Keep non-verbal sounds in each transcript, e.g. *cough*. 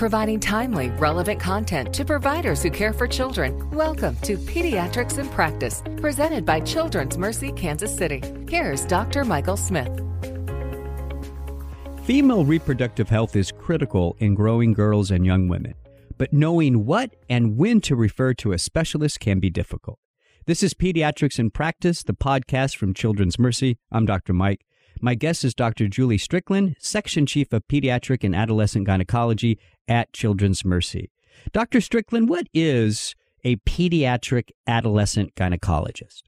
providing timely, relevant content to providers who care for children. Welcome to Pediatrics in Practice, presented by Children's Mercy Kansas City. Here's Dr. Michael Smith. Female reproductive health is critical in growing girls and young women, but knowing what and when to refer to a specialist can be difficult. This is Pediatrics in Practice, the podcast from Children's Mercy. I'm Dr. Mike. My guest is Dr. Julie Strickland, Section Chief of Pediatric and Adolescent Gynecology at Children's Mercy. Dr. Strickland, what is a pediatric adolescent gynecologist?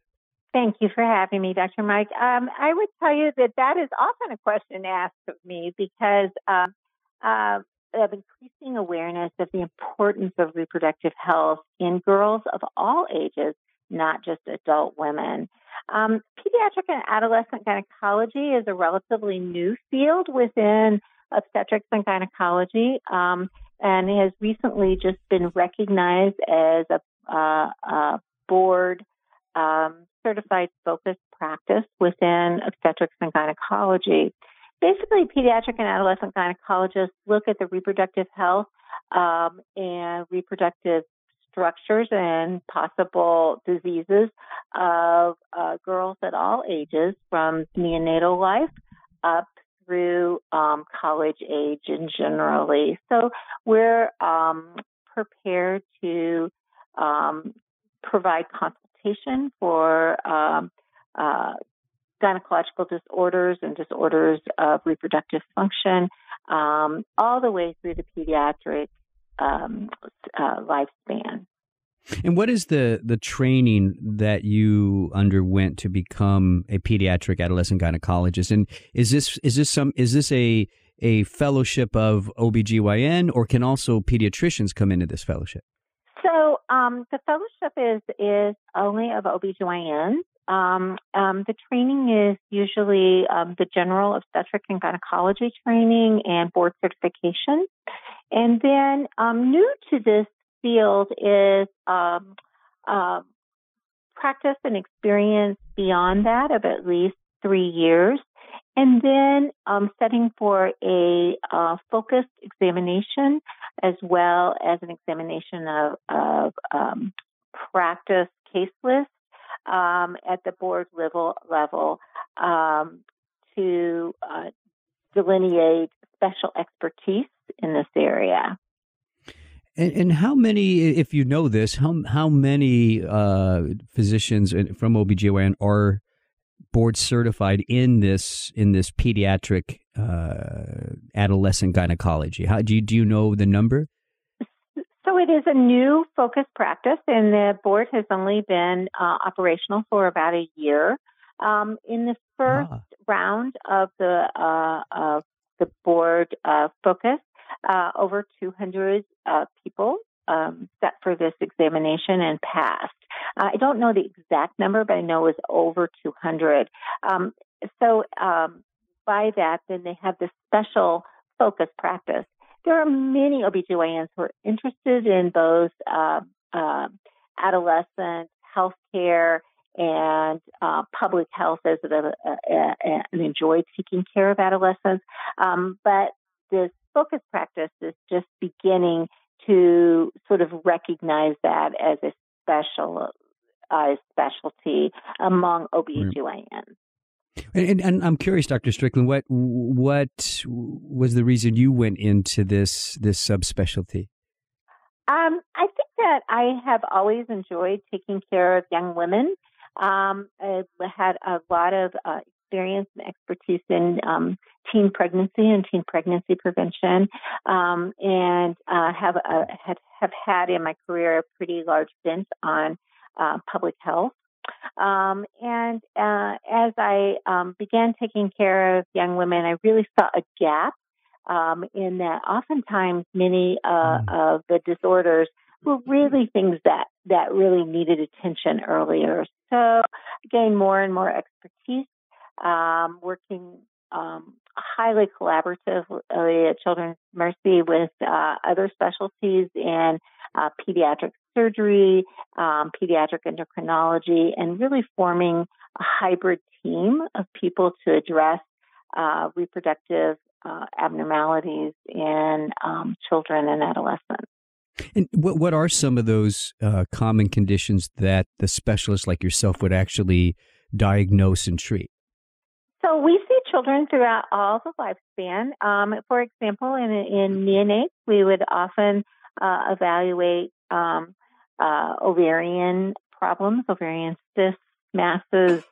Thank you for having me, Dr. Mike. Um, I would tell you that that is often a question asked of me because um, uh, of increasing awareness of the importance of reproductive health in girls of all ages, not just adult women. Um, pediatric and adolescent gynecology is a relatively new field within obstetrics and gynecology um, and has recently just been recognized as a, uh, a board um, certified focused practice within obstetrics and gynecology. Basically, pediatric and adolescent gynecologists look at the reproductive health um, and reproductive structures and possible diseases of uh, girls at all ages from neonatal life up through um, college age and generally. So we're um, prepared to um, provide consultation for um, uh, gynecological disorders and disorders of reproductive function, um, all the way through the pediatric um, uh, lifespan. And what is the the training that you underwent to become a pediatric adolescent gynecologist? And is this is this some is this a a fellowship of OBGYN or can also pediatricians come into this fellowship? So um, the fellowship is is only of OBGYNs. Um, um, the training is usually um, the general obstetric and gynecology training and board certification. And then um, new to this field is um, uh, practice and experience beyond that of at least three years. And then um, setting for a uh, focused examination as well as an examination of, of um, practice case list um, at the board level level um, to uh, delineate special expertise in this area. And, and, how many, if you know this, how how many uh, physicians from OBGYN are board certified in this in this pediatric uh, adolescent gynecology? How do you do you know the number? So it is a new focus practice, and the board has only been uh, operational for about a year. Um, in the first ah. round of the uh, of the board uh, focus, uh, over 200 uh, people um, set for this examination and passed. Uh, I don't know the exact number, but I know it was over 200. Um, so um, by that, then they have this special focus practice. There are many OBGYNs who are interested in both uh, uh, adolescent health care and uh, public health as a, and enjoy taking care of adolescents. Um, but this focus practice is just beginning to sort of recognize that as a special uh, specialty among OBGYNs. And, and, and, I'm curious, Dr. Strickland, what what was the reason you went into this this subspecialty? Um, I think that I have always enjoyed taking care of young women. Um, I've had a lot of uh, experience and expertise in um, teen pregnancy and teen pregnancy prevention, um, and uh, have a, have have had in my career a pretty large bent on uh, public health. Um, and uh, as I um, began taking care of young women, I really saw a gap um, in that oftentimes many uh, mm. of the disorders were really things that that really needed attention earlier. So I gained more and more expertise um, working um, highly collaboratively at Children's Mercy with uh, other specialties in uh, pediatric surgery, um, pediatric endocrinology, and really forming a hybrid team of people to address uh, reproductive uh, abnormalities in um, children and adolescents. And what what are some of those uh, common conditions that the specialist like yourself would actually diagnose and treat? Children throughout all the lifespan. Um, for example, in in neonates, we would often uh, evaluate um, uh, ovarian problems, ovarian cysts, masses,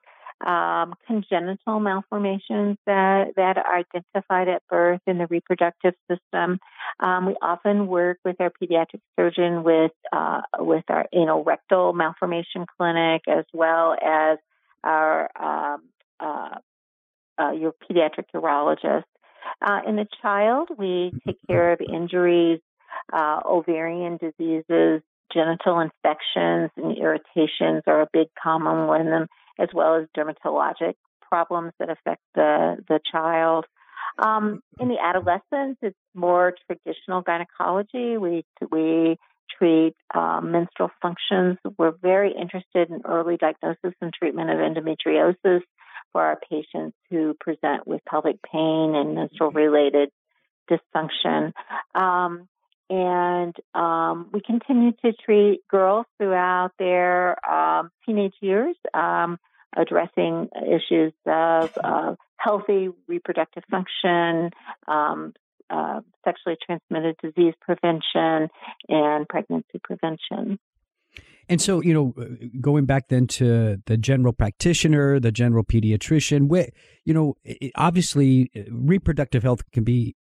um, congenital malformations that, that are identified at birth in the reproductive system. Um, we often work with our pediatric surgeon with uh, with our anal rectal malformation clinic as well as our um, uh, uh, your pediatric urologist. Uh, in the child, we take care of injuries, uh, ovarian diseases, genital infections and irritations are a big common one as well as dermatologic problems that affect the, the child. Um, in the adolescents, it's more traditional gynecology. We, we treat um, menstrual functions. We're very interested in early diagnosis and treatment of endometriosis for our patients who present with pelvic pain and menstrual related dysfunction. Um, and um, we continue to treat girls throughout their um, teenage years, um, addressing issues of uh, healthy reproductive function, um, uh, sexually transmitted disease prevention, and pregnancy prevention. And so, you know, uh, going back then to the general practitioner, the general pediatrician, you know, obviously uh, reproductive health can be,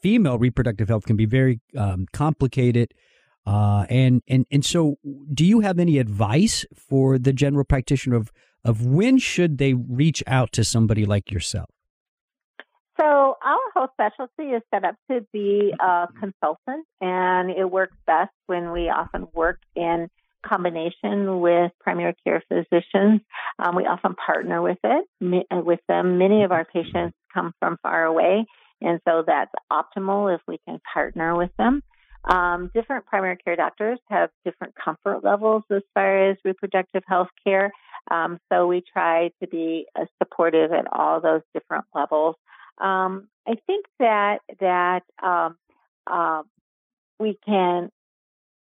female reproductive health can be very um, complicated. Uh, and, and, and so do you have any advice for the general practitioner of, of when should they reach out to somebody like yourself? So our whole specialty is set up to be a consultant, and it works best when we often work in combination with primary care physicians. Um, we often partner with it uh, with them. Many of our patients come from far away, and so that's optimal if we can partner with them. Um, different primary care doctors have different comfort levels as far as reproductive health care. Um, so we try to be uh, supportive at all those different levels. Um, I think that that um, uh, we can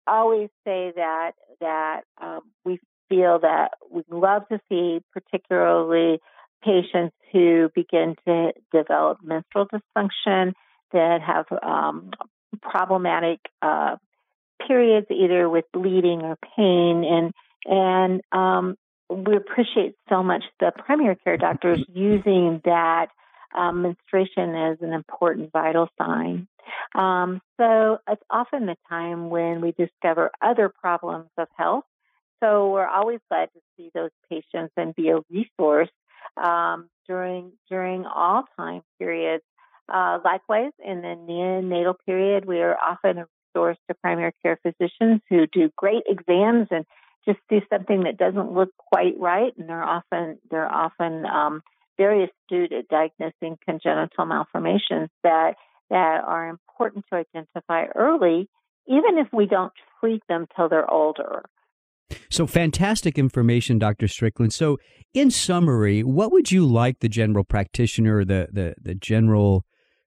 always say that that um, we feel that we love to see, particularly patients who begin to develop menstrual dysfunction that have um, problematic uh, periods, either with bleeding or pain, and and um, we appreciate so much the primary care doctors *laughs* using that um, menstruation as an important vital sign. Um, so it's often the time when we discover other problems of health. So we're always glad to see those patients and be a resource um, during during all time periods. Uh, likewise, in the neonatal period, we are often a resource to primary care physicians who do great exams and just see something that doesn't look quite right, and they're often they're often um, very astute at diagnosing congenital malformations that that are important to identify early, even if we don't treat them till they're older. So fantastic information, Dr. Strickland. So, in summary, what would you like the general practitioner, the the, the general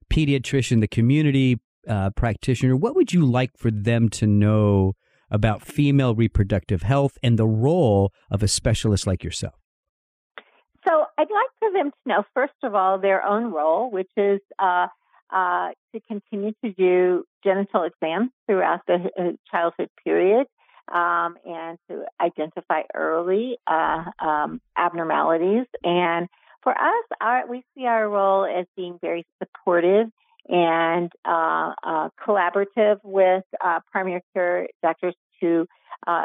pediatrician, the community uh, practitioner, what would you like for them to know about female reproductive health and the role of a specialist like yourself? So, I'd like for them to know, first of all, their own role, which is uh, uh, to continue to do genital exams throughout the uh, childhood period um, and to identify early uh, um, abnormalities. And for us, our, we see our role as being very supportive and uh, uh, collaborative with uh, primary care doctors to,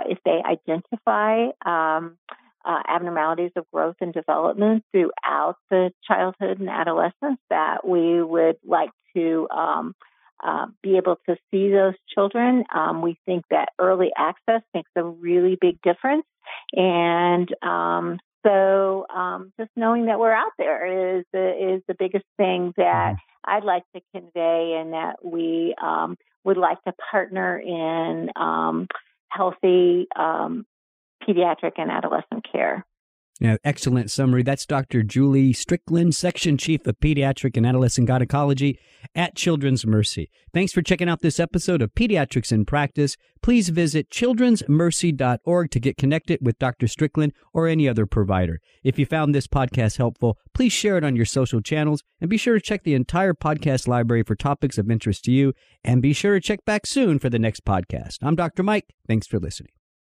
if they identify um, uh, abnormalities of growth and development throughout the childhood and adolescence that we would like to um, uh, be able to see those children. Um, we think that early access makes a really big difference. And um, so um, just knowing that we're out there is the, is the biggest thing that mm-hmm. I'd like to convey and that we um, would like to partner in um, healthy um, pediatric and adolescent care. Know, excellent summary. That's Dr. Julie Strickland, Section Chief of Pediatric and Adolescent Gynecology at Children's Mercy. Thanks for checking out this episode of Pediatrics in Practice. Please visit childrensmercy.org to get connected with Dr. Strickland or any other provider. If you found this podcast helpful, please share it on your social channels and be sure to check the entire podcast library for topics of interest to you. And be sure to check back soon for the next podcast. I'm Dr. Mike. Thanks for listening.